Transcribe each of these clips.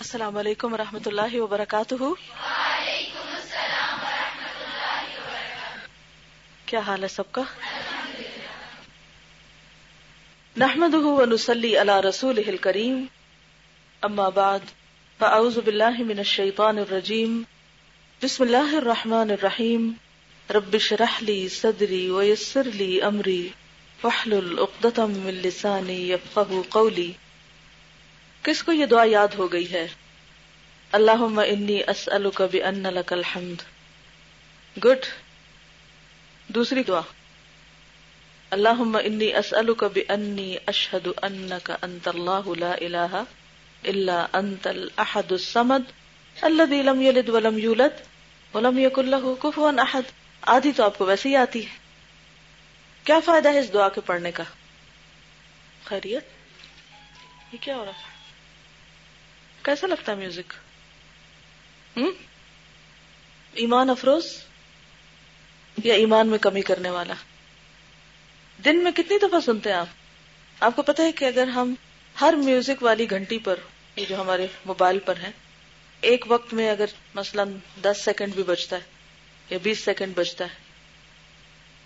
السلام علیکم و رحمۃ اللہ وبرکاتہ۔ کیا حال ہے سب کا؟ نحمد ونسلی علی رسول کریم اما بعد فاعوذ باللہ من الشیطان الرجیم۔ بسم اللہ الرحمن الرحیم۔ رب شرح لی صدری ویسر لی امری۔ وحلل اقدتم من لسانی یفقہ قولی۔ کس کو یہ دعا یاد ہو گئی ہے؟ اللہ انی اسألک بأن لک الحمد۔ گڈ۔ دوسری دعا۔ اللہ انی اسألک بأنی اشہد انک انت اللہ لا الہ الا انت الاحد الصمد الذي لم يلد ولم يولد ولم يكن له كفوا احد۔ آدھی تو آپ کو ویسے ہی آتی ہے۔ کیا فائدہ ہے اس دعا کے پڑھنے کا؟ خیریت۔ یہ کیا ہو رہا ہے کیسا لگتا ہے میوزک ایمان افروز؟ یا ایمان میں کمی کرنے والا؟ دن میں کتنی دفعہ سنتے ہیں آپ؟ آپ کو پتا ہے کہ اگر ہم ہر میوزک والی گھنٹی پر، یہ جو ہمارے موبائل پر ہے ایک وقت میں اگر مثلا دس سیکنڈ بھی بچتا ہے، یا بیس سیکنڈ بچتا ہے،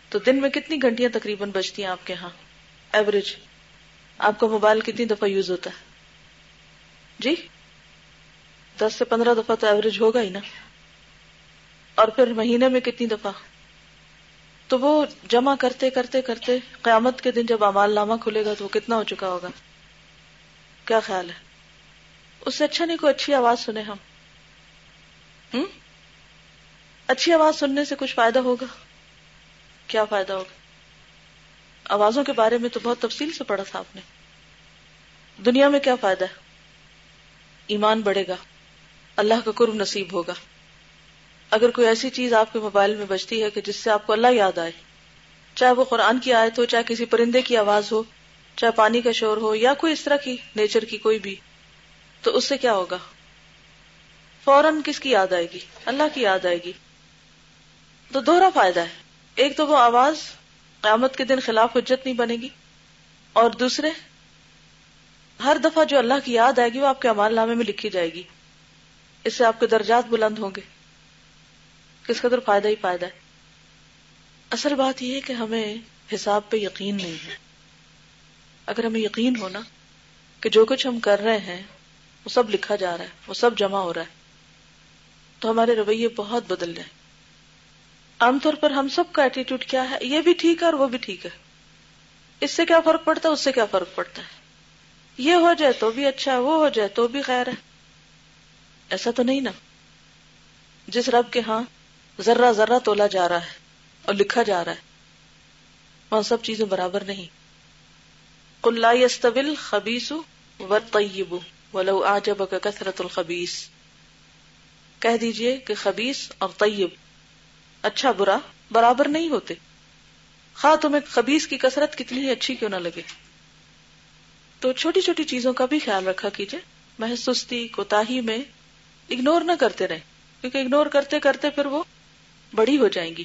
تو دن میں کتنی گھنٹیاں تقریباً بچتی ہیں آپ کے ہاں؟ ایوریج آپ کا موبائل کتنی دفعہ یوز ہوتا ہے؟ جی؟ دس سے پندرہ دفعہ تو ایوریج ہوگا ہی نا۔ اور پھر مہینے میں کتنی دفعہ؟ تو وہ جمع کرتے کرتے کرتے قیامت کے دن جب امال نامہ کھلے گا تو وہ کتنا ہو چکا ہوگا؟ کیا خیال ہے؟ اس سے اچھا نہیں، کوئی اچھی آواز سنے ہم۔ ہم؟ اچھی آواز سننے سے کچھ فائدہ ہوگا؟ کیا فائدہ ہوگا؟ آوازوں کے بارے میں تو بہت تفصیل سے پڑھا تھا آپ نے۔ دنیا میں کیا فائدہ ہے؟ ایمان بڑھے گا۔ اللہ کا قرب نصیب ہوگا۔ اگر کوئی ایسی چیز آپ کے موبائل میں بجتی ہے کہ جس سے آپ کو اللہ یاد آئے، چاہے وہ قرآن کی آیت ہو، چاہے کسی پرندے کی آواز ہو، چاہے پانی کا شور ہو، یا کوئی اس طرح کی نیچر کی کوئی بھی، تو اس سے کیا ہوگا؟ فوراً کس کی یاد آئے گی؟ اللہ کی یاد آئے گی۔ تو دوہرا فائدہ ہے۔ ایک تو وہ آواز قیامت کے دن خلاف حجت نہیں بنے گی، اور دوسرے، ہر دفعہ جو اللہ کی یاد آئے گی وہ آپ کے امال نامے میں لکھی جائے گی۔ اس سے آپ کے درجات بلند ہوں گے۔ کس قدر فائدہ ہی فائدہ ہے۔ اصل بات یہ ہے کہ ہمیں حساب پہ یقین نہیں ہے۔ اگر ہمیں یقین ہونا کہ جو کچھ ہم کر رہے ہیں، وہ سب لکھا جا رہا ہے، وہ سب جمع ہو رہا ہے، تو ہمارے رویے بہت بدل جائیں۔ عام طور پر ہم سب کا ایٹیٹیوڈ کیا ہے؟ یہ بھی ٹھیک ہے اور وہ بھی ٹھیک ہے۔ اس سے کیا فرق پڑتا ہے؟ اس سے کیا فرق پڑتا ہے؟ یہ ہو جائے تو بھی اچھا ہے، وہ ہو جائے تو بھی خیر ہے۔ ایسا تو نہیں نا۔ جس رب کے ہاں ذرہ ذرہ تولا جا رہا ہے اور لکھا جا رہا ہے، وہاں سب چیزیں برابر نہیں۔ کلا یستبل خبیس و طیب ولو آجب کا کثرت الخبیس کہہ دیجیے کہ خبیس اور طیب اچھا برا برابر نہیں ہوتے۔ خواہ تمہیں خبیس کی کثرت کتنی ہی اچھی کیوں نہ لگے۔ تو چھوٹی چھوٹی چیزوں کا بھی خیال رکھا کیجیے محسوستی سستی کوتاہی میں اگنور نہ کرتے رہے۔ کیونکہ اگنور کرتے کرتے پھر وہ بڑی ہو جائیں گی۔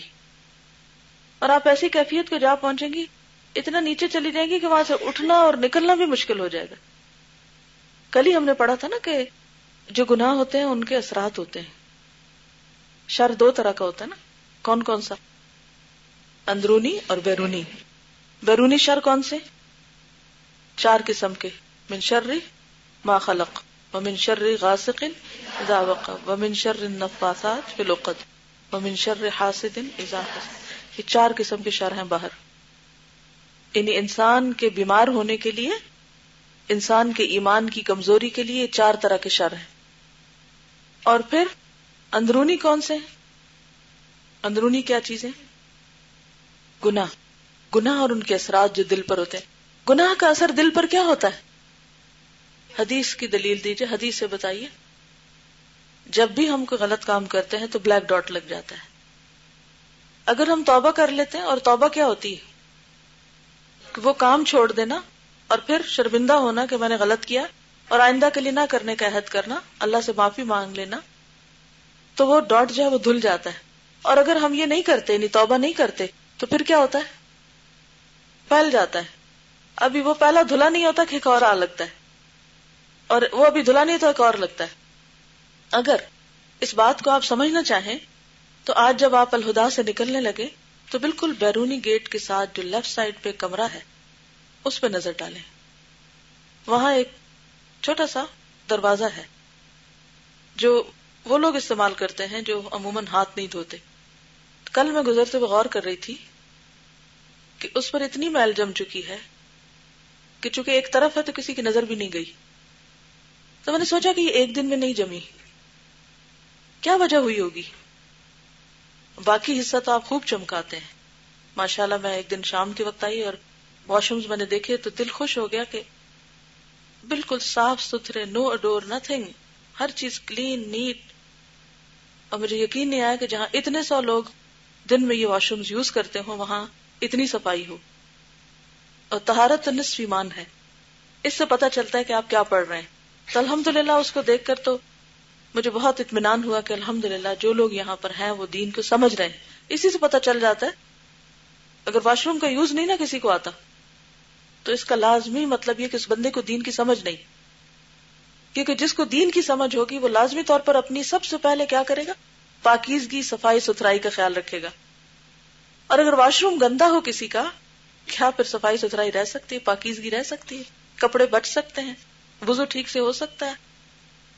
اور آپ ایسی کیفیت کو جا پہنچیں گی، اتنا نیچے چلی جائیں گی کہ وہاں سے اٹھنا اور نکلنا بھی مشکل ہو جائے گا۔ کل ہی ہم نے پڑھا تھا نا کہ جو گناہ ہوتے ہیں، ان کے اثرات ہوتے ہیں۔ شر دو طرح کا ہوتا ہے نا۔ کون کون سا؟ اندرونی اور بیرونی بیرونی شر کون سے؟ چار قسم کے۔ من شر ما خلق۔ ومن شر غاسق اذا وقب ومن شر النفاثات في العقد، ومن شر حاسد اذا حسد۔ یہ چار قسم کے شر ہیں باہر۔ یعنی انسان کے بیمار ہونے کے لیے، انسان کے ایمان کی کمزوری کے لیے چار طرح کے شر ہیں۔ اور پھر، اندرونی کون سے اندرونی کیا چیزیں؟ گناہ۔ گناہ اور ان کے اثرات جو دل پر ہوتے ہیں۔ گناہ کا اثر دل پر کیا ہوتا ہے؟ حدیث کی دلیل دیجیے حدیث سے بتائیے۔ جب بھی ہم کوئی غلط کام کرتے ہیں تو بلیک ڈاٹ لگ جاتا ہے۔ اگر ہم توبہ کر لیتے ہیں اور توبہ کیا ہوتی؟ ہے کہ وہ کام چھوڑ دینا اور پھر شرمندہ ہونا کہ میں نے غلط کیا اور آئندہ کے لیے نہ کرنے کا عہد کرنا، اللہ سے معافی مانگ لینا، تو وہ ڈاٹ جو ہے وہ دھل جاتا ہے۔ اور اگر ہم یہ نہیں کرتے یعنی توبہ نہیں کرتے، تو پھر کیا ہوتا ہے؟ پھیل جاتا ہے۔ ابھی وہ پہلا دھلا نہیں ہوتا کہ ایک اور آ لگتا ہے۔ اور وہ ابھی دھلا نہیں تو ایک اور لگتا ہے۔ اگر اس بات کو آپ سمجھنا چاہیں، تو آج جب آپ الہدا سے نکلنے لگے، تو بالکل بیرونی گیٹ کے ساتھ جو لیفٹ سائڈ پہ کمرہ ہے، اس پہ نظر ڈالیں۔ وہاں ایک چھوٹا سا دروازہ ہے، جو وہ لوگ استعمال کرتے ہیں جو عموماً ہاتھ نہیں دھوتے۔ کل میں گزرتے ہوئے غور کر رہی تھی کہ اس پر اتنی میل جم چکی ہے کہ چونکہ ایک طرف ہے تو کسی کی نظر بھی نہیں گئی۔ تو میں نے سوچا کہ یہ ایک دن میں نہیں جمی۔ کیا وجہ ہوئی ہوگی؟ باقی حصہ تو آپ خوب چمکاتے ہیں۔ ماشاء اللہ میں ایک دن شام کے وقت آئی اور واش روم میں نے دیکھے تو دل خوش ہو گیا کہ بالکل صاف ستھرے، نو اڈور نتھنگ ہر چیز کلین نیٹ اور مجھے یقین نہیں آیا کہ جہاں اتنے سو لوگ دن میں یہ واش روم یوز کرتے ہوں، وہاں اتنی صفائی ہو۔ اور تہارت نصف ایمان ہے۔ اس سے پتا چلتا ہے کہ آپ کیا پڑھ رہے ہیں۔ تو الحمد اس کو دیکھ کر تو مجھے بہت اطمینان ہوا کہ الحمد جو لوگ یہاں پر ہیں وہ دین کو سمجھ رہے ہیں۔ اسی سے پتا چل جاتا ہے، اگر واش روم کا یوز نہیں نا کسی کو آتا، تو اس کا لازمی مطلب یہ کہ اس بندے کو دین کی سمجھ نہیں۔ کیونکہ جس کو دین کی سمجھ ہوگی، وہ لازمی طور پر اپنی سب سے پہلے کیا کرے گا؟ پاکیزگی، صفائی ستھرائی کا خیال رکھے گا۔ اور اگر واش روم گندا ہو کسی کا، کیا پھر صفائی ستھرائی رہ سکتی ہے؟ پاکیزگی رہ سکتی ہے؟ کپڑے بچ سکتے ہیں۔ وزو ٹھیک سے ہو سکتا ہے۔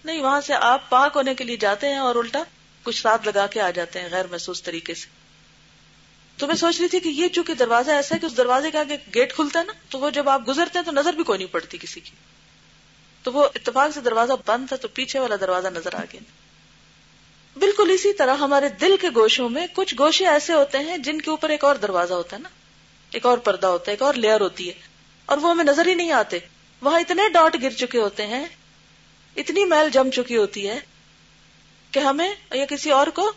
نہیں، وہاں سے آپ پاک ہونے کے لیے جاتے ہیں اور الٹا کچھ ساتھ لگا کے آ جاتے ہیں غیر محسوس طریقے سے۔ تو میں سوچ رہی تھی کہ یہ چونکہ دروازہ ایسا ہے کہ اس دروازے کے آگے گیٹ کھلتا ہے نا، تو وہ جب آپ گزرتے ہیں تو نظر بھی کوئی نہیں پڑتی کسی کی۔ تو وہ اتفاق سے دروازہ بند تھا تو پیچھے والا دروازہ نظر آ گیا۔ بالکل اسی طرح ہمارے دل کے گوشوں میں کچھ گوشے ایسے ہوتے ہیں جن کے اوپر ایک اور دروازہ ہوتا ہے نا۔ ایک اور پردہ ہوتا ہے، ایک اور لیئر ہوتی ہے۔ اور وہ ہمیں نظر ہی نہیں آتے۔ وہاں اتنے ڈاٹ گر چکے ہوتے ہیں، اتنی میل جم چکی ہوتی ہے کہ ہمیں یا کسی اور کو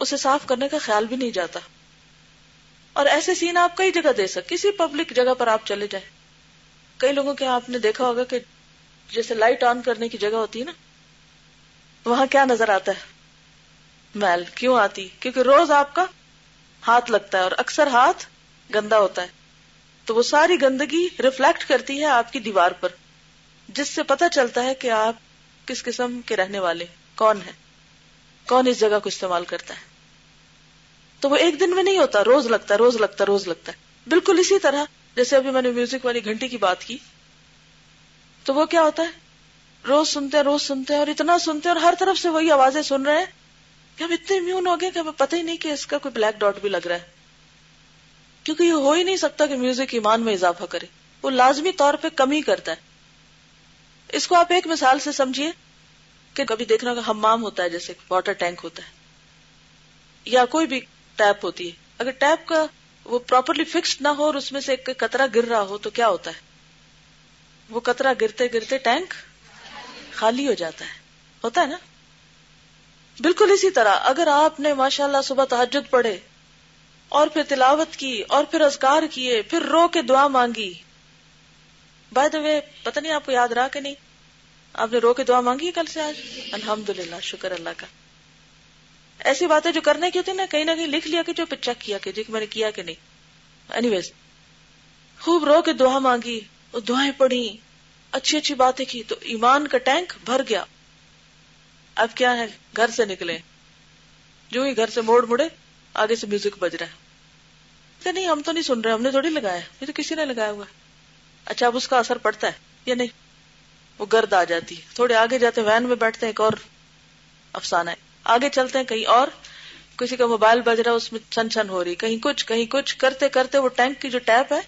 اسے صاف کرنے کا خیال بھی نہیں جاتا۔ اور ایسے سین آپ کئی جگہ دے سکتے کسی پبلک جگہ پر آپ چلے جائیں۔ کئی لوگوں کے آپ نے دیکھا ہوگا کہ جیسے لائٹ آن کرنے کی جگہ ہوتی ہے نا، وہاں کیا نظر آتا ہے؟ میل کیوں آتی؟ کیونکہ روز آپ کا ہاتھ لگتا ہے اور اکثر ہاتھ گندا ہوتا ہے۔ تو وہ ساری گندگی ریفلیکٹ کرتی ہے آپ کی دیوار پر، جس سے پتا چلتا ہے کہ آپ کس قسم کے رہنے والے کون ہے، کون اس جگہ کو استعمال کرتا ہے۔ تو وہ ایک دن میں نہیں ہوتا، روز لگتا ہے روز لگتا ہے روز لگتا ہے۔ بالکل اسی طرح، جیسے ابھی میں نے میوزک والی گھنٹی کی بات کی، تو وہ کیا ہوتا ہے؟ روز سنتے ہیں روز سنتے ہیں اور اتنا سنتے ہیں اور ہر طرف سے وہی آوازیں سن رہے ہیں کہ ہم اتنے امیون ہو گئے کہ ہمیں پتہ ہی نہیں کہ اس کا کوئی بلیک ڈاٹ بھی لگ رہا ہے۔ کیونکہ یہ ہو ہی نہیں سکتا کہ میوزک ایمان میں اضافہ کرے۔ وہ لازمی طور پہ کمی کرتا ہے۔ اس کو آپ ایک مثال سے سمجھیے کہ کبھی دیکھنا کا ہمام ہوتا ہے، جیسے واٹر ٹینک ہوتا ہے۔ یا کوئی بھی ٹیپ ہوتی ہے۔ اگر ٹیپ کا وہ پراپرلی فکسڈ نہ ہو اور اس میں سے ایک قطرہ گر رہا ہو تو کیا ہوتا ہے؟ وہ قطرہ گرتے گرتے ٹینک خالی ہو جاتا ہے۔ ہوتا ہے نا؟ بالکل اسی طرح، اگر آپ نے ماشاء اللہ صبح تحجد پڑھے اور پھر تلاوت کی، اور پھر ازکار کیے، پھر رو کے دعا مانگی۔ بائی دا وے پتہ نہیں آپ کو یاد رہا کہ نہیں؟ آپ نے رو کے دعا مانگی کل سے آج؟ الحمد للہ شکر اللہ کا۔ ایسی باتیں جو کرنے کی ہوتی نا، کہیں نہ کہیں لکھ لیا کہ جو، پھر چیک کیا کہ جی میں نے کیا کہ نہیں۔ اینی ویز خوب رو کے دعا مانگی، اور دعائیں پڑھی، اچھی اچھی باتیں کی، تو ایمان کا ٹینک بھر گیا۔ اب کیا ہے؟ گھر سے نکلے۔ جو ہی گھر سے موڑ مڑے، آگے سے میوزک بج رہا ہے۔ کہ نہیں، ہم تو نہیں سن رہے، ہم نے تھوڑی لگایا یہ تو کسی نے لگایا ہوا اچھا اب اس کا اثر پڑتا ہے یا نہیں؟ وہ گرد آ جاتی ہے۔ تھوڑے آگے جاتے وین میں بیٹھتے ہیں، ایک اور افسانہ ہے۔ آگے چلتے ہیں، کہیں اور۔ کسی کا موبائل بج رہا اس میں چھن چھن ہو رہی کہیں کچھ کہیں کچھ۔ کرتے کرتے وہ ٹینک کی جو ٹیپ ہے،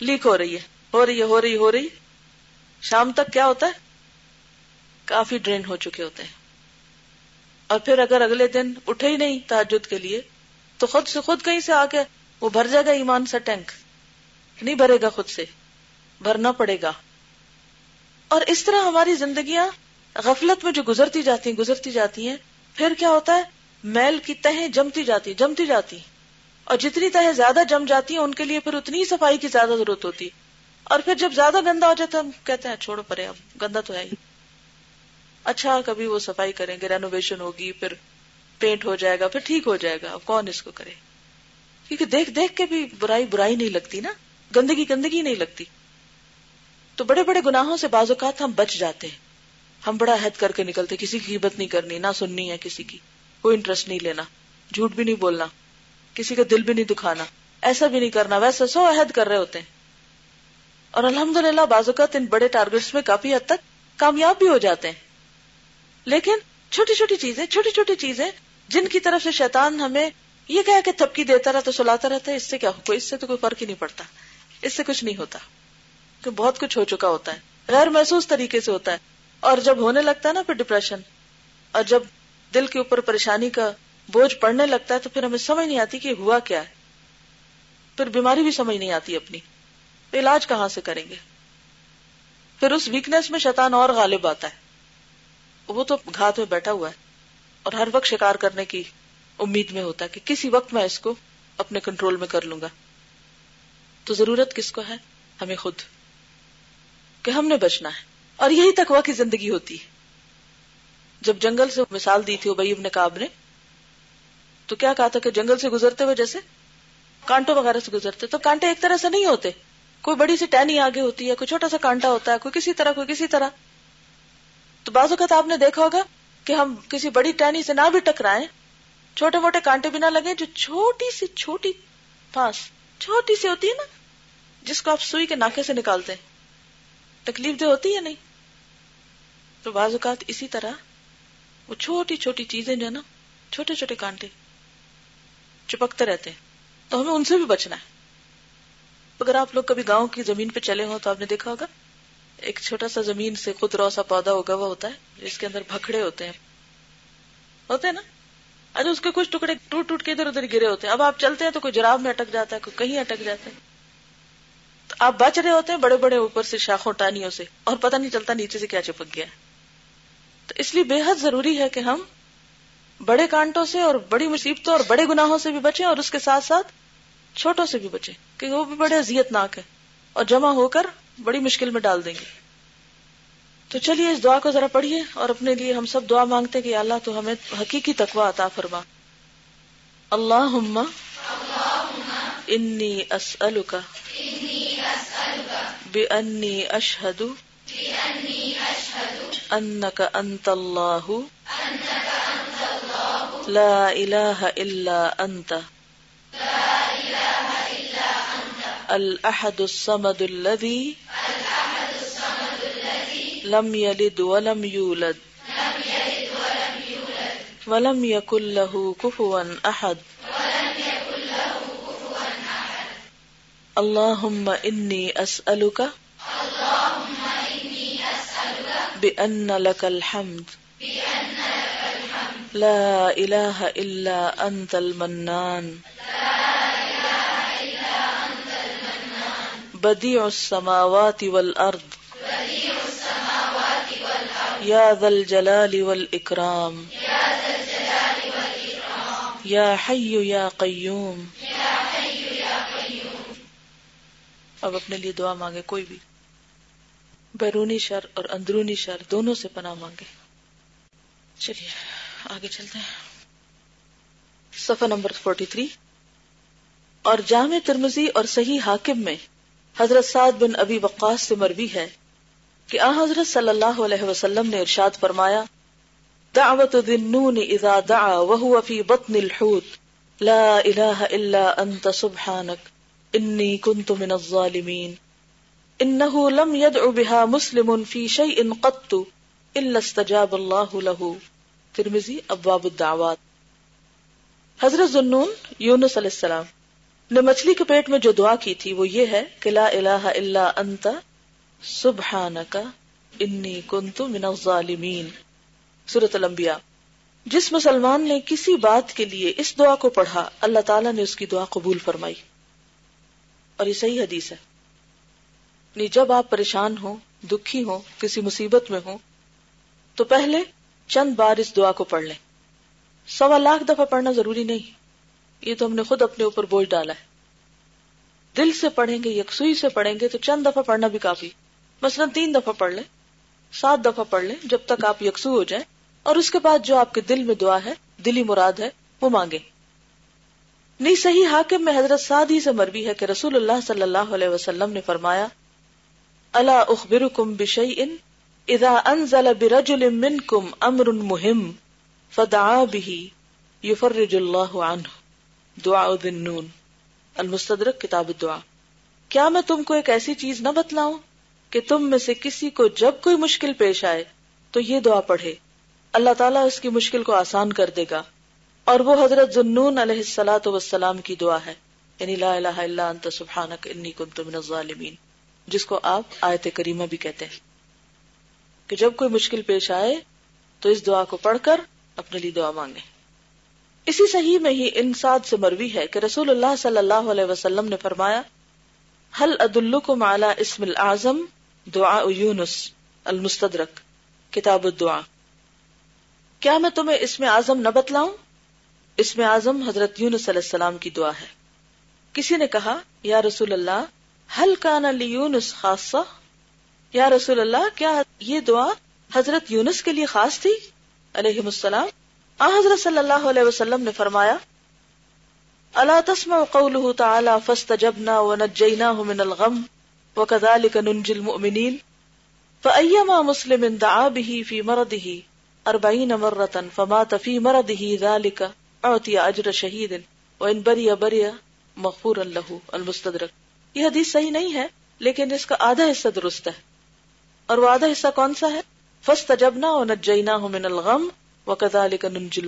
لیک ہو رہی ہے۔ ہو رہی ہے، ہو رہی ہو رہی شام تک کیا ہوتا ہے؟ کافی ڈرین ہو چکے ہوتے ہیں۔ اور پھر اگر اگلے دن اٹھے ہی نہیں تحجد کے لیے تو خود سے خود کہیں سے آ کے وہ بھر جائے گا ایمان سے ٹینک۔ نہیں بھرے گا خود سے، بھرنا پڑے گا۔ اور اس طرح ہماری زندگیاں غفلت میں جو گزرتی جاتی ہیں، گزرتی جاتی ہیں، پھر کیا ہوتا ہے؟ میل کی تہیں جمتی جاتی جمتی جاتی۔ اور جتنی تہیں زیادہ جم جاتی ہیں، ان کے لیے پھر اتنی صفائی کی زیادہ ضرورت ہوتی۔ اور پھر جب زیادہ گندا ہو جاتا ہے، ہم کہتے ہیں، چھوڑو پڑے اب گندا تو ہے ہی۔ اچھا کبھی وہ صفائی کریں گے، رینوویشن ہوگی، پھر پینٹ ہو جائے گا، پھر ٹھیک ہو جائے گا۔ اب کون اس کو کرے؟ کیونکہ دیکھ دیکھ کے بھی برائی برائی نہیں لگتی نا۔ گندگی گندگی نہیں لگتی۔ تو بڑے بڑے گناہوں سے بعض اوقات ہم بچ جاتے ہیں۔ ہم بڑا عہد کر کے نکلتے، کسی کی ہمت نہیں کرنی، نہ سننی ہے کسی کی۔ کوئی انٹرسٹ نہیں لینا، جھوٹ بھی نہیں بولنا، کسی کا دل بھی نہیں دکھانا۔ ایسا بھی نہیں کرنا، ویسے سو عہد کر رہے ہوتے ہیں۔ اور الحمد للہ بعض اوقات ان بڑے ٹارگیٹس میں کافی حد تک کامیاب بھی ہو جاتے ہیں۔ لیکن چھوٹی چھوٹی چیزیں، چھوٹی چھوٹی چیزیں جن کی طرف سے شیطان ہمیں یہ کہا کہ تھپکی دیتا رہتا، سلاتا رہتا ہے، اس سے کیا ہو؟ اس سے تو کوئی فرق ہی نہیں پڑتا۔ اس سے کچھ نہیں ہوتا۔ کہ بہت کچھ ہو چکا ہوتا ہے۔ غیر محسوس طریقے سے ہوتا ہے۔ اور جب ہونے لگتا ہے نا پھر ڈپریشن اور جب دل کے اوپر پریشانی کا بوجھ پڑنے لگتا ہے تو پھر ہمیں سمجھ نہیں آتی کہ ہوا کیا ہے۔ پھر بیماری بھی سمجھ نہیں آتی اپنی۔ علاج کہاں سے کریں گے؟ پھر اس ویکنیس میں شیطان اور غالب آتا ہے۔ وہ تو گھات میں بیٹھا ہوا ہے۔ اور ہر وقت شکار کرنے کی امید میں ہوتا ہے کہ کسی وقت میں اس کو اپنے کنٹرول میں کر لوں گا۔ تو ضرورت کس کو ہے؟ ہمیں خود کہ ہم نے بچنا ہے۔ اور یہی تک کی زندگی ہوتی ہے۔ جب جنگل سے مثال دی تھی ابئی ابن کاب نے، تو کیا کہا تھا کہ جنگل سے گزرتے ہوئے جیسے کانٹوں وغیرہ سے گزرتے، تو کانٹے ایک طرح سے نہیں ہوتے۔ کوئی بڑی سی ٹہنی آگے ہوتی ہے، کوئی چھوٹا سا کانٹا ہوتا ہے، کوئی کسی طرح، کوئی کسی طرح۔ تو بعض اوقات آپ نے دیکھا ہوگا کہ ہم کسی بڑی ٹہنی سے نہ بھی ٹکرائیں، چھوٹے موٹے کانٹے بھی نہ لگے جو چھوٹی سی چھوٹی پھانس، چھوٹی سی ہوتی ہے نا، جس کو آپ سوئی کے ناکے سے نکالتے ہیں۔ تکلیف دہ ہوتی ہے نہیں؟ تو بعض اوقات اسی طرح وہ چھوٹی چھوٹی چیزیں جو ہے نا، چھوٹے چھوٹے کانٹے چپکتے رہتے ہیں۔ تو ہمیں ان سے بھی بچنا ہے۔ اگر آپ لوگ کبھی گاؤں کی زمین پہ چلے ہوں تو آپ نے دیکھا ہوگا ایک چھوٹا سا زمین سے خود رو سا پودا ہوگا، وہ ہوتا ہے، جس کے اندر بھکڑے ہوتے ہیں۔ ہوتے ہیں نا؟ اچھا اس کے کچھ ٹکڑے ٹوٹ ٹوٹ کے ادھر ادھر گرے ہوتے ہیں۔ اب آپ چلتے ہیں تو کوئی جراب میں اٹک جاتا ہے، کوئی کہیں اٹک جاتا ہے۔ تو آپ بچ رہے ہوتے ہیں بڑے بڑے اوپر سے شاخوں، ٹانیوں سے، اور پتہ نہیں چلتا نیچے سے کیا چپک گیا تو اس لیے بے حد ضروری ہے کہ ہم بڑے کانٹوں سے اور بڑی مصیبتوں اور بڑے گناہوں سے بھی بچیں اور اس کے ساتھ ساتھ چھوٹوں سے بھی بچیں کیونکہ وہ بھی بڑے اذیت ناک ہے اور جمع ہو کر بڑی مشکل میں ڈال دیں گے۔ تو چلیے، اس دعا کو ذرا پڑھیے اور اپنے لیے ہم سب دعا مانگتے کہ اللہ تو ہمیں حقیقی تقوا عطا فرما۔ اللہ انی اسألک بأنی اشہد انک انت اللہ لا الہ الا انت الاحد الصمد الذي لم يلد ولم يولد. ولم يكن له كفوا احد اللهم اني اسالك بان لك الحمد. لا اله الا انت المنان. بديع السماوات والارض. یا ذا الجلال والاکرام. یا حی یا قیوم. اب اپنے لیے دعا مانگے کوئی بھی. بیرونی شر اور اندرونی شر دونوں سے پناہ مانگے. چلیے، آگے چلتے ہیں. صفحہ نمبر 43 اور جامع ترمزی اور صحیح حاکم میں حضرت سعد بن ابی وقاص سے مروی ہے کہ آ حضرت صلی اللہ علیہ وسلم نے ارشاد فرمایا، دعوت ذنون اذا دعا وهو في بطن الحوت، لا الہ الا انت سبحانك انی كنت من الظالمین۔ انه لم يدع بها مسلم في شيء قط الا استجاب الله له ترمذی ابواب الدعوات۔ حضرت ذنون یونس علیہ السلام۔ نے مچھلی کے پیٹ میں جو دعا کی تھی وہ یہ ہے کہ لا الہ الا انت سبحانک انی کنت من الظالمین۔ سورة الانبیاء۔ جس مسلمان نے کسی بات کے لیے اس دعا کو پڑھا، اللہ تعالیٰ نے اس کی دعا قبول فرمائی۔ اور یہ صحیح حدیث ہے۔ یعنی جب آپ پریشان ہوں، دکھی ہوں، کسی مصیبت میں ہوں، تو پہلے چند بار اس دعا کو پڑھ لیں۔ سوا لاکھ دفعہ پڑھنا ضروری نہیں۔ یہ تو ہم نے خود اپنے اوپر بوجھ ڈالا ہے۔ دل سے پڑھیں گے، یکسوئی سے پڑھیں گے تو چند دفعہ پڑھنا بھی کافی۔ مثلا تین دفعہ پڑھ لیں، سات دفعہ پڑھ لیں جب تک آپ یکسو ہو جائیں۔ اور اس کے بعد جو آپ کے دل میں دعا ہے، دلی مراد ہے، وہ مانگے نہیں، صحیح حاکم میں حضرت سعد ہی سے مروی ہے کہ رسول اللہ صلی اللہ علیہ وسلم نے فرمایا اللہ اخبر کم بشئی ان ادا انزل برجل منکم امر مهم فدعا به یفرج اللہ عنہ. دعا الذنون المستدرک کتاب الدعا۔ کیا میں تم کو ایک ایسی چیز نہ بتلاؤں کہ تم میں سے کسی کو جب کوئی مشکل پیش آئے تو یہ دعا پڑھے۔ اللہ تعالیٰ اس کی مشکل کو آسان کر دے گا۔ اور وہ حضرت ذنون علیہ السلاۃ وسلام کی دعا ہے۔ یعنی لا الہ الا انت، سبحانک انی کنت من الظالمین۔ جس کو آپ آیت کریمہ بھی کہتے ہیں۔ کہ جب کوئی مشکل پیش آئے تو اس دعا کو پڑھ کر اپنے لیے دعا مانگے اسی صحیح میں ہی انساد سے مروی ہے کہ رسول اللہ صلی اللہ علیہ وسلم نے فرمایا حل عد اسم العظم دعا یونس المستدرک، کتاب الدعا کیا میں تمہیں اسم اعظم نہ بتلاؤں؟ اسم اعظم حضرت یونس علیہ السلام کی دعا ہے۔ کسی نے کہا، یا رسول اللہ حل کان یونس خاصہ؟ یا رسول اللہ، کیا یہ دعا حضرت یونس کے لیے خاص تھی؟ علیہ السلام حضرت صلی اللہ علیہ وسلم نے فرمایا اللہ تسمع قوله تعالی فاستجبنا ونجيناه من الغم وكذلك ننجي المؤمنين فأيما مسلم دعا به في مرضه أربعين مرة فمات في مرضه ذلك أعطي أجر شهيد وإن بري بري مغفورا له المستدرك یہ حدیث صحیح نہیں ہے، لیکن اس کا آدھا حصہ درست ہے۔ اور وہ آدھا حصہ کون سا ہے؟ فاستجبنا ونجيناه من الغم وكذلك ننجي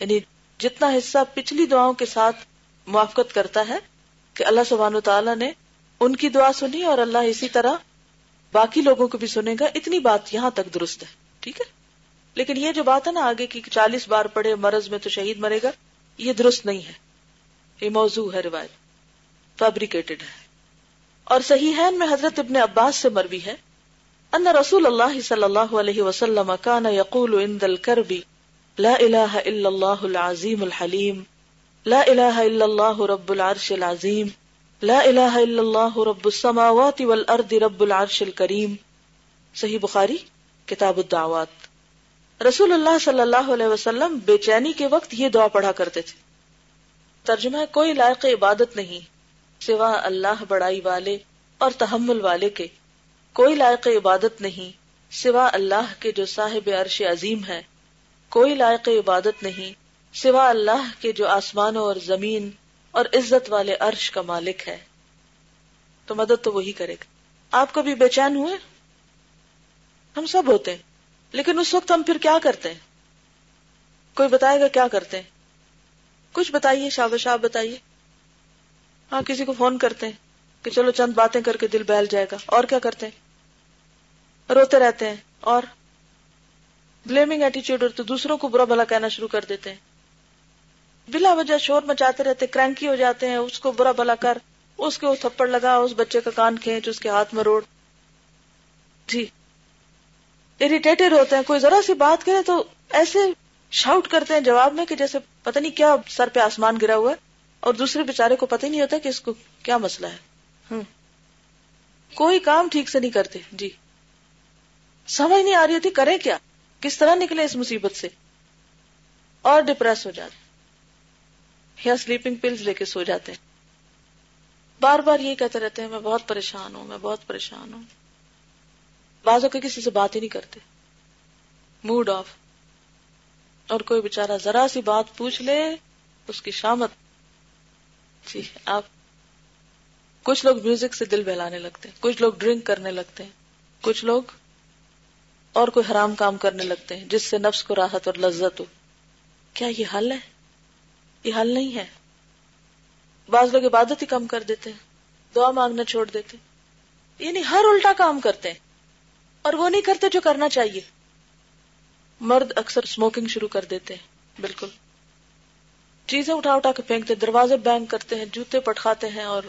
یعنی جتنا حصہ پچھلی دعاؤں کے ساتھ موافقت کرتا ہے کہ اللہ سبحانہ تعالیٰ نے ان کی دعا سنی اور اللہ اسی طرح باقی لوگوں کو بھی سنے گا، اتنی بات یہاں تک درست ہے، ٹھیک ہے؟ لیکن یہ جو بات ہے نا آگے کی چالیس بار پڑھے مرض میں تو شہید مرے گا، یہ درست نہیں ہے۔ یہ موضوع ہے روایت، فیبریکیٹڈ ہے۔ اور صحیح ہے میں حضرت ابن عباس سے مروی ہے۔ ان رسول اللہ صلی اللہ علیہ وسلم کان یقول عند الكرب، لا الہ الا اللہ العظیم الحلیم لا الہ الا اللہ رب العرش العظیم لا الہ الا اللہ رب السماوات والارض رب العرش الکریم صحیح بخاری، کتاب الدعوات. رسول اللہ صلی اللہ علیہ وسلم بے چینی کے وقت یہ دعا پڑھا کرتے تھے۔ ترجمہ کوئی لائق عبادت نہیں، سوا اللہ بڑائی والے اور تحمل والے کے۔ کوئی لائق عبادت نہیں سوا اللہ کے جو صاحب عرش عظیم ہے۔ کوئی لائق عبادت نہیں سوا اللہ کے جو آسمانوں اور زمین اور عزت والے عرش کا مالک ہے۔ تو مدد تو وہی کرے گا۔ آپ کبھی بے چین ہوئے؟ ہم سب ہوتے ہیں، لیکن اس وقت ہم پھر کیا کرتے ہیں؟ کوئی بتائے گا کیا کرتے ہیں؟ کچھ بتائیے شاب شاب بتائیے۔ ہاں کسی کو فون کرتے ہیں کہ چلو چند باتیں کر کے دل بہل جائے گا۔ اور کیا کرتے ہیں؟ روتے رہتے ہیں اور بلیمنگ ایٹیچیوڈ اور تو دوسروں کو برا بھلا کہنا شروع کر دیتے ہیں۔ بلا وجہ شور مچاتے رہتے کرینکی ہو جاتے ہیں اس کو برا بھلا کر اس کے تھپڑ لگا اس بچے کا کان کھینچ اس کے ہاتھ میں روڑ۔ جی۔ اریٹیٹڈ ہوتے ہیں۔ کوئی ذرا سی بات کرے تو ایسے شاؤٹ کرتے ہیں جواب میں کہ جیسے پتہ نہیں کیا سر پہ آسمان گرا ہوا ہے اور دوسرے بےچارے کو پتہ نہیں ہوتا کہ اس کو کیا مسئلہ ہے۔ کوئی کام ٹھیک سے نہیں کرتے۔ جی۔ سمجھ نہیں آ رہی تھی کریں کیا؟ کس طرح نکلے اس مصیبت سے؟ اور ڈپریس ہو جاتے یا سلیپنگ پلز لے کے سو جاتے ہیں۔ بار بار یہ کہتے رہتے ہیں، میں بہت پریشان ہوں، میں بہت پریشان ہوں۔ بازو کے کسی سے بات ہی نہیں کرتے۔ موڈ آف اور کوئی بےچارا ذرا سی بات پوچھ لے، اس کی شامت۔ جی آپ۔ کچھ لوگ میوزک سے دل بہلانے لگتے ہیں، کچھ لوگ ڈرنک کرنے لگتے ہیں، کچھ لوگ اور کوئی حرام کام کرنے لگتے ہیں، جس سے نفس کو راحت اور لذت ہو۔ کیا یہ حل ہے؟ یہ حل نہیں ہے۔ بعض لوگ عبادت ہی کم کر دیتے ہیں، دعا مانگنا چھوڑ دیتے یعنی ہر الٹا کام کرتے ہیں۔ اور وہ نہیں کرتے جو کرنا چاہیے۔ مرد اکثر اسموکنگ شروع کر دیتے ہیں، بالکل۔ چیزیں اٹھا اٹھا کے پھینکتے، دروازے بینک کرتے ہیں، جوتے پٹکھاتے ہیں اور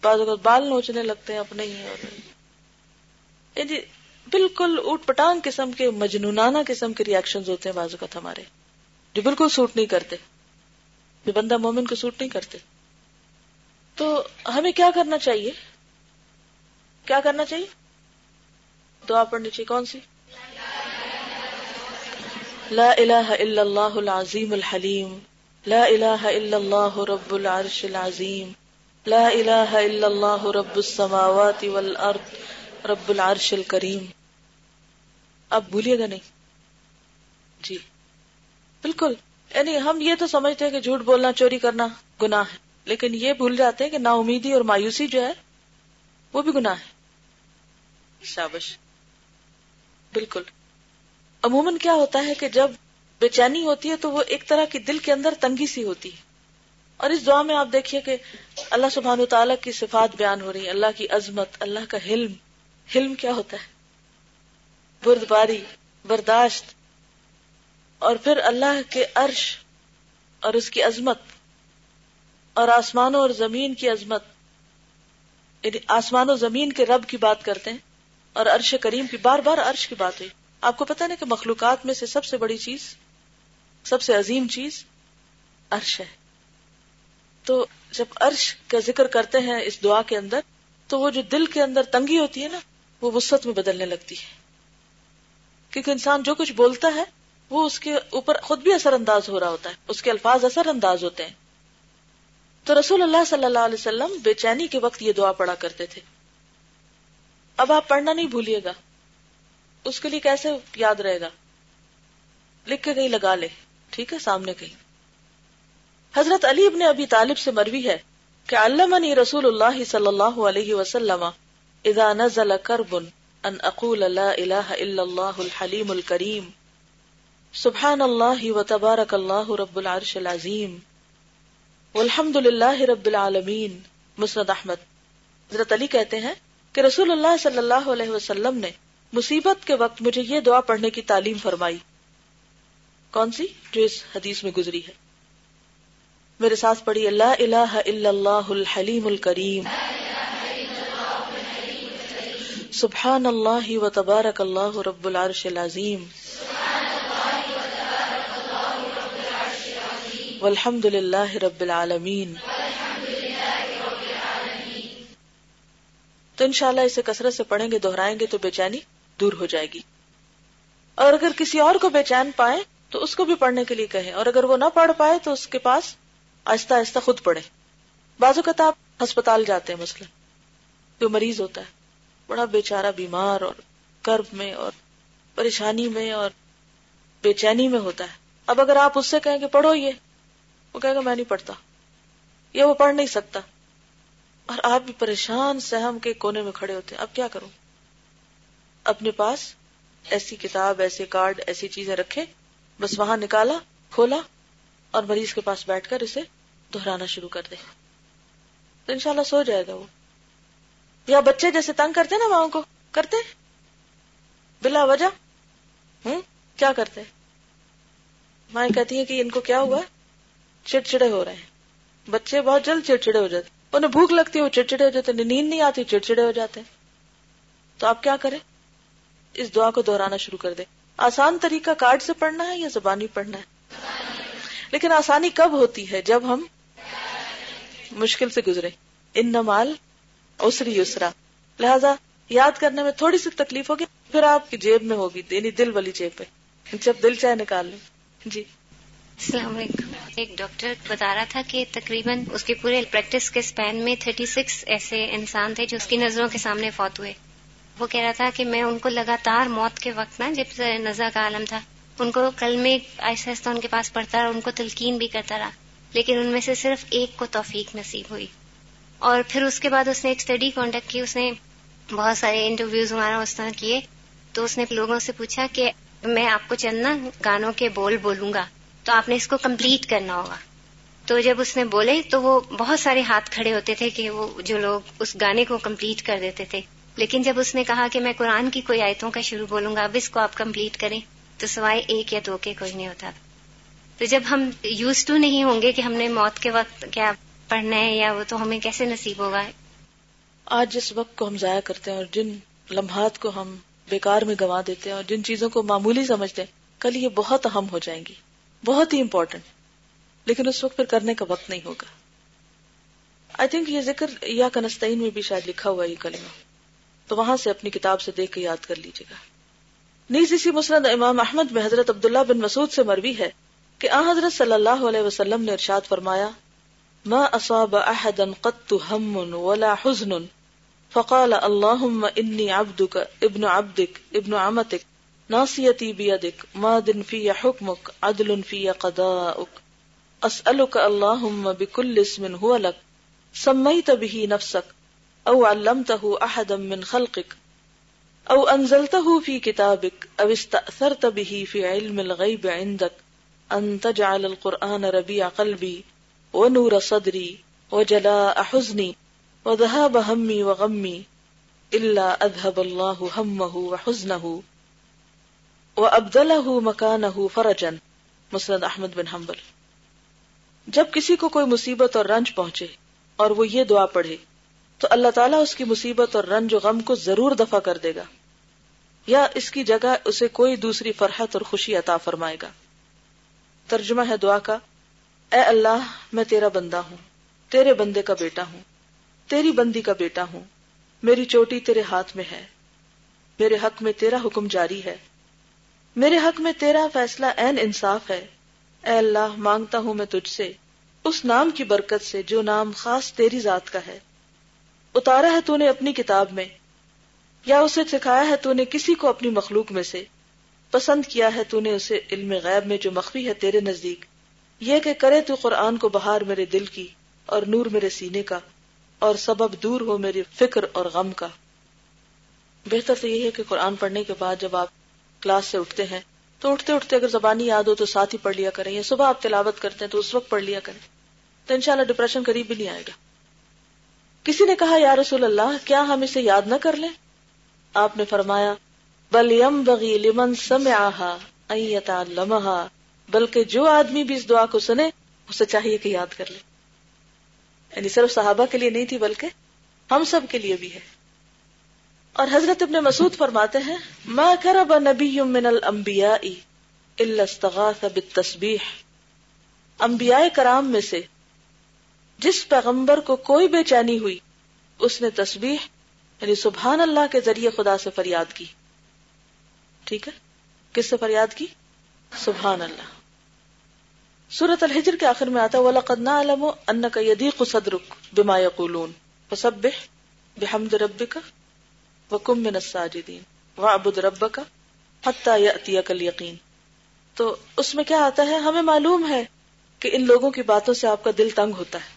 بعض اوقات بال نوچنے لگتے ہیں اپنے ہی اور۔ یعنی بالکل اوٹ پٹانگ قسم کے، مجنونانہ قسم کے ریئیکشن ہوتے ہیں بازو کا ہمارے۔ جو بالکل سوٹ نہیں کرتے۔ جو بندہ مومن کو سوٹ نہیں کرتے۔ تو ہمیں کیا کرنا چاہیے؟ کیا کرنا چاہیے؟ دعا پڑھنی چاہیے۔ کون سی؟ لا الہ الا اللہ العظیم الحلیم۔ لا الہ الا اللہ رب العرش العظیم۔ لا الہ الا اللہ رب السماوات والارض رب العرش الکریم۔ اب بھولیے گا نہیں۔ جی۔ بالکل۔ یعنی ہم یہ تو سمجھتے ہیں کہ جھوٹ بولنا، چوری کرنا گناہ ہے۔ لیکن یہ بھول جاتے ہیں کہ نا امیدی اور مایوسی جو ہے، وہ بھی گناہ ہے۔ شابش۔ بالکل۔ عموماً کیا ہوتا ہے کہ جب بے چینی ہوتی ہے تو وہ ایک طرح کی دل کے اندر تنگی سی ہوتی ہے۔ اور اس دعا میں آپ دیکھیے کہ اللہ سبحان تعالیٰ کی صفات بیان ہو رہی ہے اللہ کی عظمت، اللہ کا حلم۔ حلم کیا ہوتا ہے؟ بردباری، برداشت، اور پھر اللہ کے عرش اور اس کی عظمت، اور آسمانوں اور زمین کی عظمت۔ یعنی آسمان و زمین کے رب کی بات کرتے ہیں، اور عرش کریم کی، بار بار عرش کی بات ہوئی۔ آپ کو پتا نا کہ مخلوقات میں سے سب سے بڑی چیز، سب سے عظیم چیز عرش ہے۔ تو جب عرش کا ذکر کرتے ہیں اس دعا کے اندر، تو وہ جو دل کے اندر تنگی ہوتی ہے نا، وہ وسط میں بدلنے لگتی ہے۔ کیونکہ انسان جو کچھ بولتا ہے، وہ اس کے اوپر خود بھی اثر انداز ہو رہا ہوتا ہے۔ اس کے الفاظ اثر انداز ہوتے ہیں۔ تو رسول اللہ صلی اللہ علیہ وسلم بے چینی کے وقت یہ دعا پڑھا کرتے تھے۔ اب آپ پڑھنا نہیں بھولیے گا۔ اس کے لیے کیسے یاد رہے گا؟ لکھ کے کہیں لگا لے۔ ٹھیک ہے، سامنے کہیں۔ حضرت علی ابن ابی طالب سے مروی ہے کہ علمنی رسول اللہ صلی اللہ علیہ وسلم اذا نزل کرب۔ ان اقول لا الہ الا اللہ الحلیم الکریم سبحان اللہ و تبارک اللہ رب العرش العظیم والحمد للہ رب العالمین مسند احمد حضرت علی کہتے ہیں کہ رسول اللہ صلی اللہ علیہ وسلم نے مصیبت کے وقت مجھے یہ دعا پڑھنے کی تعلیم فرمائی۔ کون سی؟ جو اس حدیث میں گزری ہے۔ میرے ساتھ پڑھی اللہ الہ الا اللہ الحلیم الکریم سبحان اللہ و تبارک اللہ رب العرش العظیم. والحمد للہ رب العالمین. تو انشاءاللہ اسے کثرت سے پڑھیں گے، دہرائیں گے تو بے چینی دور ہو جائے گی۔ اور اگر کسی اور کو بے چین پائے، تو اس کو بھی پڑھنے کے لیے کہیں۔ اور اگر وہ نہ پڑھ پائے، تو اس کے پاس آہستہ آہستہ خود پڑھے بازو کا آپ ہسپتال جاتے ہیں مسئلہ جو مریض ہوتا ہے۔ بڑا بیچارہ بیمار اور کرب میں اور پریشانی میں اور بے چینی میں ہوتا ہے۔ اب اگر آپ اس سے کہیں کہ پڑھو یہ، وہ کہے گا میں نہیں پڑھتا یہ وہ پڑھ نہیں سکتا۔ اور آپ بھی پریشان، سہم کے کونے میں کھڑے ہوتے ہیں۔ اب کیا کروں؟ اپنے پاس ایسی کتاب، ایسے کارڈ، ایسی چیزیں رکھے، بس وہاں نکالا، کھولا اور مریض کے پاس بیٹھ کر اسے دہرانا شروع کر دے۔ تو انشاءاللہ سو جائے گا وہ۔ یا بچے جیسے تنگ کرتے نا ماؤں کو؟ کرتے بلا وجہ؟ ہوں؟ کیا کرتے مائیں کہتی ہیں کہ ان کو کیا ہوا؟ چڑچڑے ہو رہے ہیں۔ بچے بہت جلد چڑچڑے ہو جاتے انہیں بھوک لگتی ہے، وہ چڑچڑے ہو جاتے نیند نہیں آتی، چڑچڑے ہو جاتے تو آپ کیا کریں؟ اس دعا کو دہرانا شروع کر دیں۔ آسان طریقہ کارڈ سے پڑھنا ہے یا زبانی پڑھنا ہے؟ لیکن آسانی کب ہوتی ہے؟ جب ہم مشکل سے گزرے ان نمال اسری اسرا لہذا یاد کرنے میں تھوڑی سی تکلیف ہوگی، پھر آپ کی جیب میں ہوگی یعنی دل والی جیب پہ۔ جب دل چاہے نکال لیں۔ جی۔ السلام علیکم۔ ایک ڈاکٹر بتا رہا تھا کہ تقریباً اس کے پورے پریکٹس کے سپین میں 36 ایسے انسان تھے جو اس کی نظروں کے سامنے فوت ہوئے۔ وہ کہہ رہا تھا کہ میں ان کو لگاتار موت کے وقت نا، جب نزا کا عالم تھا، ان کو کل میں آہستہ آہستہ ان کے پاس پڑھتا رہا، ان کو تلقین بھی کرتا رہا، لیکن ان میں سے صرف ایک کو توفیق نصیب ہوئی۔ اور پھر اس کے بعد اس نے ایک اسٹڈی کانڈکٹ کی، اس نے بہت سارے انٹرویوز ہمارا اس طرح کیے۔ تو اس نے لوگوں سے پوچھا کہ میں آپ کو چلنا گانوں کے بول بولوں گا، تو آپ نے اس کو کمپلیٹ کرنا ہوگا۔ تو جب اس نے بولے تو وہ بہت سارے ہاتھ کھڑے ہوتے تھے کہ وہ جو لوگ اس گانے کو کمپلیٹ کر دیتے تھے۔ لیکن جب اس نے کہا کہ میں قرآن کی کوئی آیتوں کا شروع بولوں گا، اب اس کو آپ کمپلیٹ کریں، تو سوائے ایک یا دو کے کوئی نہیں ہوتا۔ تو جب ہم یوز ٹو نہیں ہوں گے کہ ہم نے موت کے وقت کیا پڑھنا ہے یا وہ تو ہمیں کیسے نصیب ہوگا؟ آج جس وقت کو ہم ضائع کرتے ہیں اور جن لمحات کو ہم بیکار میں گنوا دیتے ہیں اور جن چیزوں کو معمولی سمجھتے ہیں، کل یہ بہت اہم ہو جائیں گی، بہت ہی امپورٹنٹ لیکن اس وقت پھر کرنے کا وقت نہیں ہوگا۔ آئی تھنک یہ ذکر یا کنستین میں بھی شاید لکھا ہوا یہ کلمہ۔ تو وہاں سے اپنی کتاب سے دیکھ کے یاد کر لیجیے گا۔ نیز اسی مسند امام احمد میں حضرت عبداللہ بن مسعود سے مروی ہے کہ آ حضرت صلی اللہ علیہ وسلم نے ارشاد فرمایا ما اصاب احدا قط هم ولا حزن. فقال اللهم اني عبدك ابن عبدك ابن عمتك. ناصيتي بيدك ماد في حكمك عدل في قضاؤك. اسالك اللهم بكل اسم هو لك. سميت به نفسك او علمته احدا من خلقك. او انزلته في كتابك او استأثرت به في علم الغيب عندك. ان تجعل القرآن ربيع قلبي ونور صدري وجلاء حزني وذهاب همي وغمي الا اذهب الله همه وحزنه وابدله مكانه فرجا. مسند احمد بن حنبل. جب کسی کو کوئی مصیبت اور رنج پہنچے اور وہ یہ دعا پڑھے، تو اللہ تعالیٰ اس کی مصیبت اور رنج و غم کو ضرور دفع کر دے گا، یا اس کی جگہ اسے کوئی دوسری فرحت اور خوشی عطا فرمائے گا۔ ترجمہ ہے دعا کا اے اللہ، میں تیرا بندہ ہوں، تیرے بندے کا بیٹا ہوں، تیری بندی کا بیٹا ہوں، میری چوٹی تیرے ہاتھ میں ہے، میرے حق میں تیرا حکم جاری ہے، میرے حق میں تیرا فیصلہ این انصاف ہے۔ اے اللہ، مانگتا ہوں میں تجھ سے، اس نام کی برکت سے جو نام خاص تیری ذات کا ہے۔ اتارا ہے تو نے اپنی کتاب میں، یا اسے سکھایا ہے تو نے کسی کو اپنی مخلوق میں سے۔ پسند کیا ہے تو نے اسے علم غیب میں جو مخفی ہے تیرے نزدیک۔ یہ کہ کرے تو قرآن کو بہار میرے دل کی اور نور میرے سینے کا اور سبب دور ہو میری فکر اور غم کا۔ بہتر تو یہ ہے کہ قرآن پڑھنے کے بعد جب آپ کلاس سے اٹھتے ہیں، تو اٹھتے اٹھتے اگر زبانی یاد ہو تو ساتھ ہی پڑھ لیا کریں، یا صبح آپ تلاوت کرتے ہیں تو اس وقت پڑھ لیا کریں، تو انشاءاللہ ڈپریشن قریب بھی نہیں آئے گا۔ کسی نے کہا، یا رسول اللہ، کیا ہم اسے یاد نہ کر لیں؟ آپ نے فرمایا، بل یم بغی لمن سمعہا لمحا بلکہ جو آدمی بھی اس دعا کو سنے، اسے چاہیے کہ یاد کر لے۔ یعنی صرف صحابہ کے لیے نہیں تھی، بلکہ ہم سب کے لیے بھی ہے۔ اور حضرت ابن مسعود فرماتے ہیں، ما کرب نبی من الانبیاء الا استغاث بالتسبیح. انبیاء کرام میں سے جس پیغمبر کو کوئی بے چینی ہوئی، اس نے تسبیح یعنی سبحان اللہ کے ذریعے خدا سے فریاد کی۔ ٹھیک ہے؟ کس سے فریاد کی؟ سبحان اللہ۔ سورت الحجر کے آخر میں آتا وَلَقَدْ نَعْلَمُ أَنَّكَ يَدِيقُ صَدْرُكَ بِمَا يَقُولُونَ۔ فَسَبِّحْ بِحَمْدِ رَبِّكَ وَكُمْ مِنَ السَّاجِدِينَ۔ وَعْبُدْ رَبَّكَ حَتَّى يَأْتِيَكَ الْيَقِينَ۔ تو اس میں کیا آتا ہے؟ ہمیں معلوم ہے کہ ان لوگوں کی باتوں سے آپ کا دل تنگ ہوتا ہے۔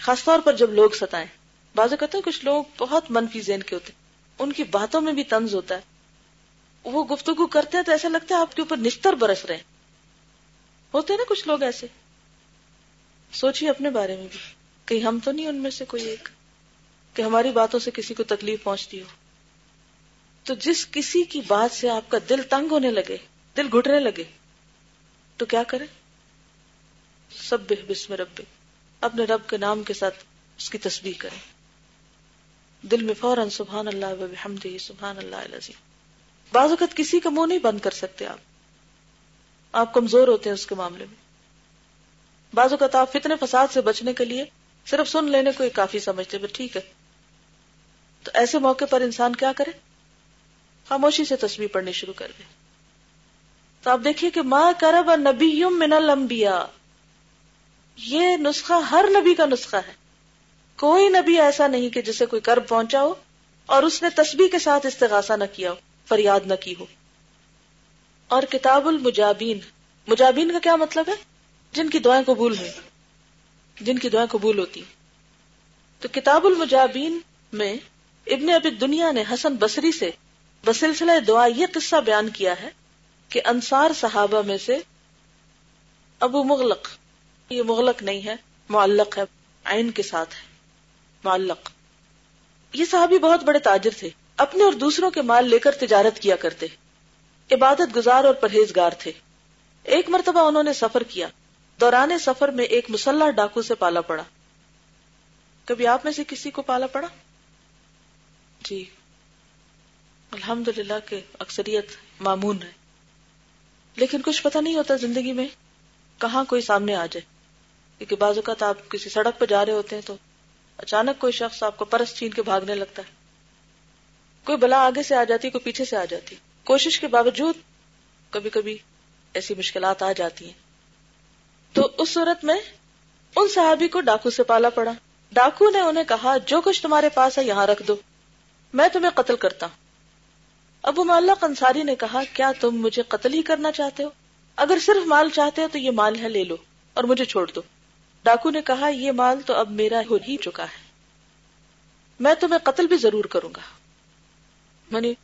خاص طور پر جب لوگ ستائیں۔ بازو کہتے ہیں کچھ لوگ بہت منفی ذہن کے ہوتے ہیں۔ ان کی باتوں میں بھی تنز ہوتا ہے۔ وہ گفتگو کرتے ہیں تو ایسا لگتا ہے آپ کے اوپر نستر برس رہے ہیں۔ ہوتے ہیں نا کچھ لوگ ایسے؟ سوچیے اپنے بارے میں بھی۔ کہیں ہم تو نہیں ان میں سے کوئی ایک۔ کہ ہماری باتوں سے کسی کو تکلیف پہنچتی ہو۔ تو جس کسی کی بات سے آپ کا دل تنگ ہونے لگے، دل گھٹنے لگے، تو کیا کرے؟ سب بسم رب اپنے رب کے نام کے ساتھ اس کی تصویر کریں۔ دل میں فوراً سبحان اللہ و سبحان اللہ بعض اوقات کسی کا منہ نہیں بند کر سکتے آپ۔ آپ کمزور ہوتے ہیں اس کے معاملے میں۔ بعض اوقات آپ فتنے فساد سے بچنے کے لیے صرف سن لینے کو ہی کافی سمجھتے ٹھیک ہے۔ تو ایسے موقع پر انسان کیا کرے؟ خاموشی سے تصویر پڑھنی شروع کر دے۔ تو آپ دیکھیے کہ ماں کرب نبی من الانبیاء۔ یہ نسخہ ہر نبی کا نسخہ ہے۔ کوئی نبی ایسا نہیں کہ جسے کوئی کرب پہنچا ہو اور اس نے تسبیح کے ساتھ استغاثہ نہ کیا ہو، فریاد نہ کی ہو۔ اور کتاب المجابین. مجابین کا کیا مطلب ہے؟ جن کی دعائیں قبول ہوئی جن کی دعائیں قبول ہوتی. تو کتاب المجابین میں ابن ابی دنیا نے حسن بصری سے بسلسلہ دعا یہ قصہ بیان کیا ہے کہ انصار صحابہ میں سے ابو مغلق، یہ مغلق نہیں ہے، معلق ہے، عین کے ساتھ ہے، معلق۔ یہ صحابی بہت بڑے تاجر تھے، اپنے اور دوسروں کے مال لے کر تجارت کیا کرتے۔ عبادت گزار اور پرہیزگار تھے۔ ایک مرتبہ انہوں نے سفر کیا۔ دوران سفر میں ایک مسلح ڈاکو سے پالا پڑا۔ کبھی آپ میں سے کسی کو پالا پڑا؟ جی۔ الحمد للہ کے اکثریت معمون ہے لیکن کچھ پتہ نہیں ہوتا زندگی میں کہاں کوئی سامنے آ جائے۔ کیونکہ بعض اوقات آپ کسی سڑک پہ جا رہے ہوتے ہیں تو اچانک کوئی شخص آپ کو پرس چھین کے بھاگنے لگتا ہے۔ کوئی بلا آگے سے آ جاتی، کوئی پیچھے سے آ جاتی۔ کوشش کے باوجود کبھی کبھی ایسی مشکلات آ جاتی ہیں۔ تو اس صورت میں ان صحابی کو ڈاکو سے پالا پڑا۔ ڈاکو نے انہیں کہا، جو کچھ تمہارے پاس ہے یہاں رکھ دو، میں تمہیں قتل کرتا ہوں۔ ابو مالا کنساری نے کہا، کیا تم مجھے قتل ہی کرنا چاہتے ہو؟ اگر صرف مال چاہتے ہو تو یہ مال ہے، لے لو اور مجھے چھوڑ دو۔ ڈاکو نے کہا، یہ مال تو اب میرا ہو ہی چکا ہے۔ میں تمہیں قتل بھی ضرور کروں گا۔ منی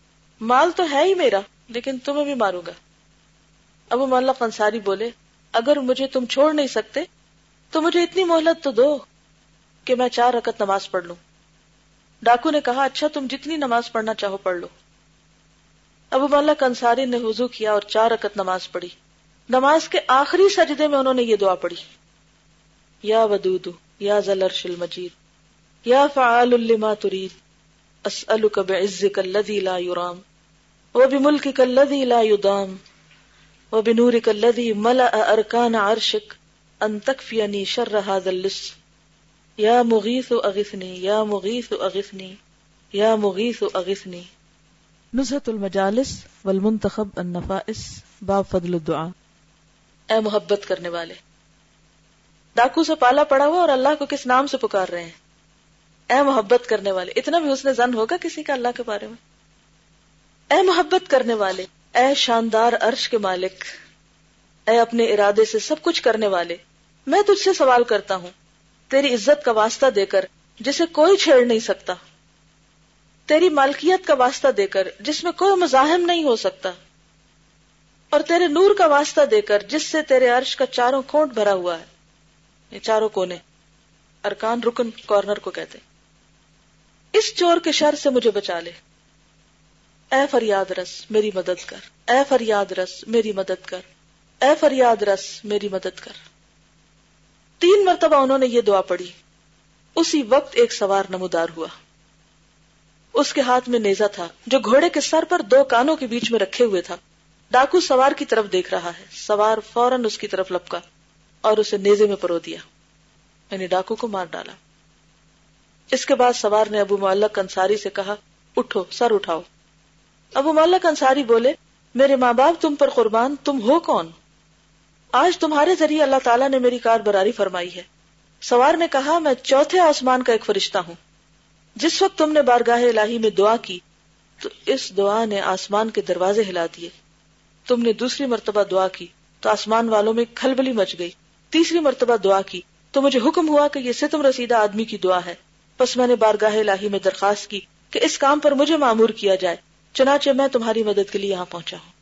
مال تو ہے ہی میرا، لیکن تمہیں بھی ماروں گا۔ ابو مالا کنساری بولے، اگر مجھے تم چھوڑ نہیں سکتے، تو مجھے اتنی مہلت تو دو کہ میں چار رکت نماز پڑھ لوں۔ ڈاکو نے کہا اچھا تم جتنی نماز پڑھنا چاہو پڑھ لو۔ ابو مالا کنساری نے وضو کیا اور چار رکت نماز پڑھی۔ نماز کے آخری سجدے میں انہوں نے یہ دعا پڑھی۔ یا ودود یا ذلرش المجید، یا فعال لما ترید۔ اسألک بعزک الذی لا یرام وبملکک الذی لا یدام وبنورک الذی ملأ ارکان عرشک ان تکفینی شر هذا اللص. یا مغیث اغثنی یا مغیث اغثنی یا مغیث اغثنی نزہت المجالس والمنتخب النفائس باب فضل الدعاء. اے محبت کرنے والے ڈاکو سے پالا پڑا ہوا اور اللہ کو کس نام سے پکار رہے ہیں؟ اے محبت کرنے والے، اتنا بھی حسن زن ہوگا کسی کا اللہ کے بارے میں؟ اے محبت کرنے والے، اے شاندار عرش کے مالک، اے اپنے ارادے سے سب کچھ کرنے والے، میں تجھ سے سوال کرتا ہوں، تیری عزت کا واسطہ دے کر جسے کوئی چھیڑ نہیں سکتا۔ تیری مالکیت کا واسطہ دے کر جس میں کوئی مزاحم نہیں ہو سکتا۔ اور تیرے نور کا واسطہ دے کر جس سے تیرے عرش کا چاروں کھونٹ بھرا ہوا ہے۔ یہ چاروں کونے ارکان رکن کارنر کو کہتے اس چور کے شر سے مجھے بچا لے۔ اے فریاد رس، میری مدد کر۔ اے فریاد رس، میری مدد کر۔ اے فریاد رس، میری مدد کر۔ تین مرتبہ انہوں نے یہ دعا پڑھی۔ اسی وقت ایک سوار نمودار ہوا۔ اس کے ہاتھ میں نیزا تھا، جو گھوڑے کے سر پر دو کانوں کے بیچ میں رکھے ہوئے تھا۔ ڈاکو سوار کی طرف دیکھ رہا ہے۔ سوار فوراً اس کی طرف لپکا اور اسے نیزے میں پرو دیا۔ یعنی ڈاکو کو مار ڈالا۔ اس کے بعد سوار نے ابو معلق انصاری سے کہا، اٹھو، سر اٹھاؤ۔ ابو معلق انصاری بولے، میرے ماں باپ تم پر قربان، تم ہو کون؟ آج تمہارے ذریعے اللہ تعالیٰ نے میری کار براری فرمائی ہے۔ سوار نے کہا، میں چوتھے آسمان کا ایک فرشتہ ہوں۔ جس وقت تم نے بارگاہ الہی میں دعا کی، تو اس دعا نے آسمان کے دروازے ہلا دیے۔ تم نے دوسری مرتبہ دعا کی، تو آسمان والوں میں کھلبلی مچ گئی۔ تیسری مرتبہ دعا کی، تو مجھے حکم ہوا کہ یہ ستم رسیدہ آدمی کی دعا ہے۔ بس میں نے بارگاہ الہی میں درخواست کی کہ اس کام پر مجھے معمور کیا جائے، چنانچہ میں تمہاری مدد کے لیے یہاں پہنچا ہوں۔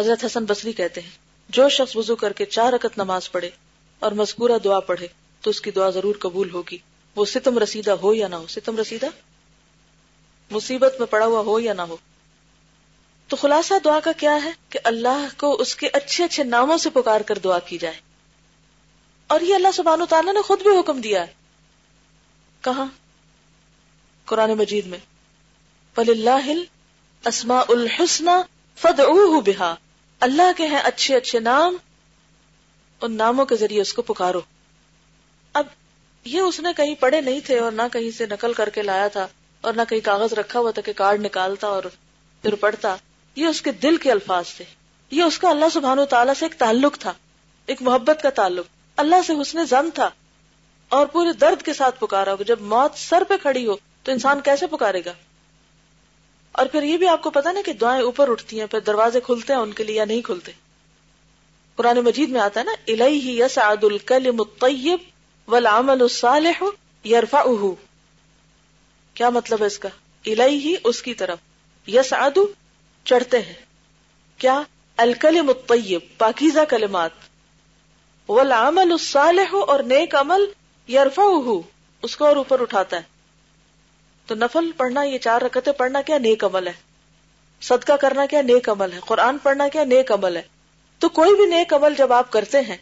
حضرت حسن بصری کہتے ہیں، جو شخص وضو کر کے چار رکت نماز پڑھے اور مذکورہ دعا پڑھے، تو اس کی دعا ضرور قبول ہوگی۔ وہ ستم رسیدہ ہو یا نہ ہو؟ ستم رسیدہ؟ مصیبت میں پڑا ہوا ہو یا نہ ہو؟ تو خلاصہ دعا کا کیا ہے کہ اللہ کو اس کے اچھے اچھے ناموں سے پکار کر دعا کی جائے۔ اور یہ اللہ سبحانہ تعالیٰ نے خود بھی حکم دیا ہے۔ کہاں؟ قرآن مجید میں۔ اسما الحسن فد بہا اللہ کے ہیں اچھے اچھے نام، ان ناموں کے ذریعے اس کو پکارو۔ اب یہ اس نے کہیں پڑھے نہیں تھے اور نہ کہیں سے نقل کر کے لایا تھا اور نہ کہیں کاغذ رکھا ہوا تھا کہ کارڈ نکالتا اور پھر پڑھتا۔ یہ اس کے دل کے الفاظ تھے۔ یہ اس کا اللہ سبحان و تعالیٰ سے ایک تعلق تھا، ایک محبت کا تعلق۔ اللہ سے حسن زن تھا۔ اور پورے درد کے ساتھ پکارا ہوگا جب موت سر پہ کھڑی ہو تو انسان کیسے پکارے گا؟ اور پھر یہ بھی آپ کو پتا نا کہ دعائیں اوپر اٹھتی ہیں، پھر دروازے کھلتے ہیں ان کے لیے یا نہیں کھلتے۔ قرآن مجید میں آتا ہے نا الہی یس عد الکلم الطیب والعمل الصالح یرفا کیا مطلب ہے اس کا؟ الہی اس کی طرف۔ یس چڑھتے ہیں۔ کیا؟ الکلم الطیب، پاکیزہ کلمات۔ والعمل الصالح اور نیک عمل یرفا اس کو اور اوپر اٹھاتا ہے۔ تو نفل پڑھنا، یہ چار رکعتیں پڑھنا کیا نیک عمل ہے؟ صدقہ کرنا کیا نیک عمل ہے؟ قرآن پڑھنا کیا نیک عمل ہے؟ تو کوئی بھی نیک عمل جب آپ کرتے ہیں،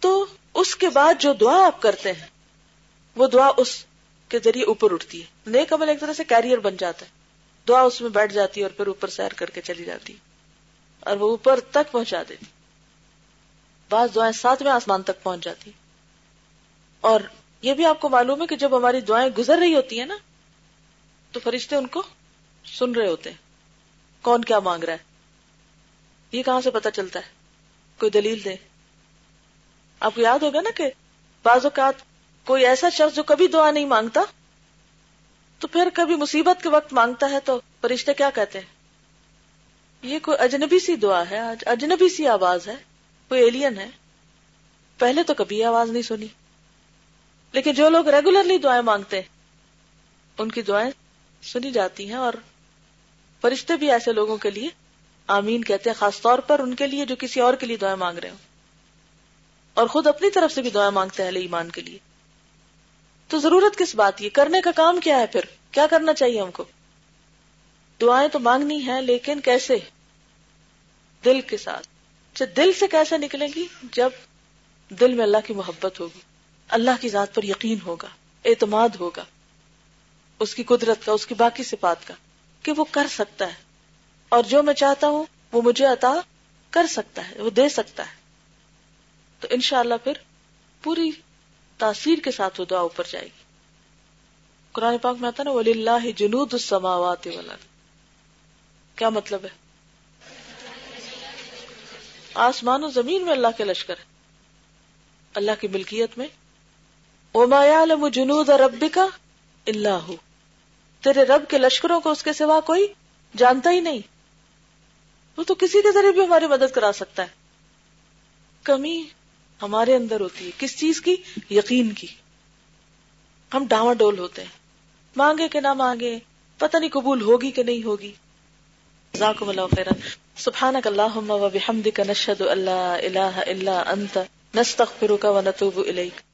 تو اس کے بعد جو دعا آپ کرتے ہیں، وہ دعا اس کے ذریعے اوپر اٹھتی ہے۔ نیک عمل ایک طرح سے کیریئر بن جاتا ہے۔ دعا اس میں بیٹھ جاتی ہے اور پھر اوپر سیر کر کے چلی جاتی اور وہ اوپر تک پہنچا دیتی بعض دعائیں ساتویں آسمان تک پہنچ جاتی اور یہ بھی آپ کو معلوم ہے کہ جب ہماری دعائیں گزر رہی ہوتی ہیں نا، تو فرشتے ان کو سن رہے ہوتے ہیں۔ کون کیا مانگ رہا ہے؟ یہ کہاں سے پتا چلتا ہے؟ کوئی دلیل دے۔ آپ کو یاد ہوگا نا کہ بعض اوقات کوئی ایسا شخص جو کبھی دعا نہیں مانگتا، تو پھر کبھی مصیبت کے وقت مانگتا ہے تو فرشتے کیا کہتے ہیں؟ یہ کوئی اجنبی سی دعا ہے، آج اجنبی سی آواز ہے، کوئی ایلین ہے۔ پہلے تو کبھی آواز نہیں سنی۔ لیکن جو لوگ ریگولرلی دعائیں مانگتے ہیں، ان کی دعائیں سنی جاتی ہیں اور فرشتے بھی ایسے لوگوں کے لیے آمین کہتے ہیں، خاص طور پر ان کے لیے جو کسی اور کے لیے دعائیں مانگ رہے ہوں۔ اور خود اپنی طرف سے بھی دعائیں مانگتے ہیں ایمان کے لیے۔ تو ضرورت کس بات یہ کرنے کا کام کیا ہے پھر؟ کیا کرنا چاہیے ہم کو؟ دعائیں تو مانگنی ہے لیکن کیسے؟ دل کے ساتھ۔ اچھا، دل سے کیسے نکلیں گی؟ جب دل میں اللہ کی محبت ہوگی۔ اللہ کی ذات پر یقین ہوگا، اعتماد ہوگا، اس کی قدرت کا، اس کی باقی صفات کا، کہ وہ کر سکتا ہے۔ اور جو میں چاہتا ہوں، وہ مجھے عطا کر سکتا ہے، وہ دے سکتا ہے۔ تو انشاءاللہ پھر پوری تاثیر کے ساتھ وہ دعا اوپر جائے گی۔ قرآن پاک میں آتا نا ولی اللہ جنود السماوات والارض کیا مطلب ہے؟ آسمان و زمین میں اللہ کے لشکر ہے اللہ کی ملکیت میں وما يعلم جنود ربك الا هو۔ تیرے رب کے لشکروں کو اس کے سوا کوئی جانتا ہی نہیں۔ وہ تو کسی کے ذریعے بھی ہماری مدد کرا سکتا ہے۔ کمی ہمارے اندر ہوتی ہے۔ کس چیز کی؟ یقین کی۔ ہم ڈاواں ڈول ہوتے ہیں۔ مانگے کہ نہ مانگے، پتہ نہیں قبول ہوگی کہ نہیں ہوگی۔ جزاکم اللہ خیرا۔ سبحانک اللہم و بحمدک نشہد اللہ الہ الا انت، نستغفرک و نتوب الیک۔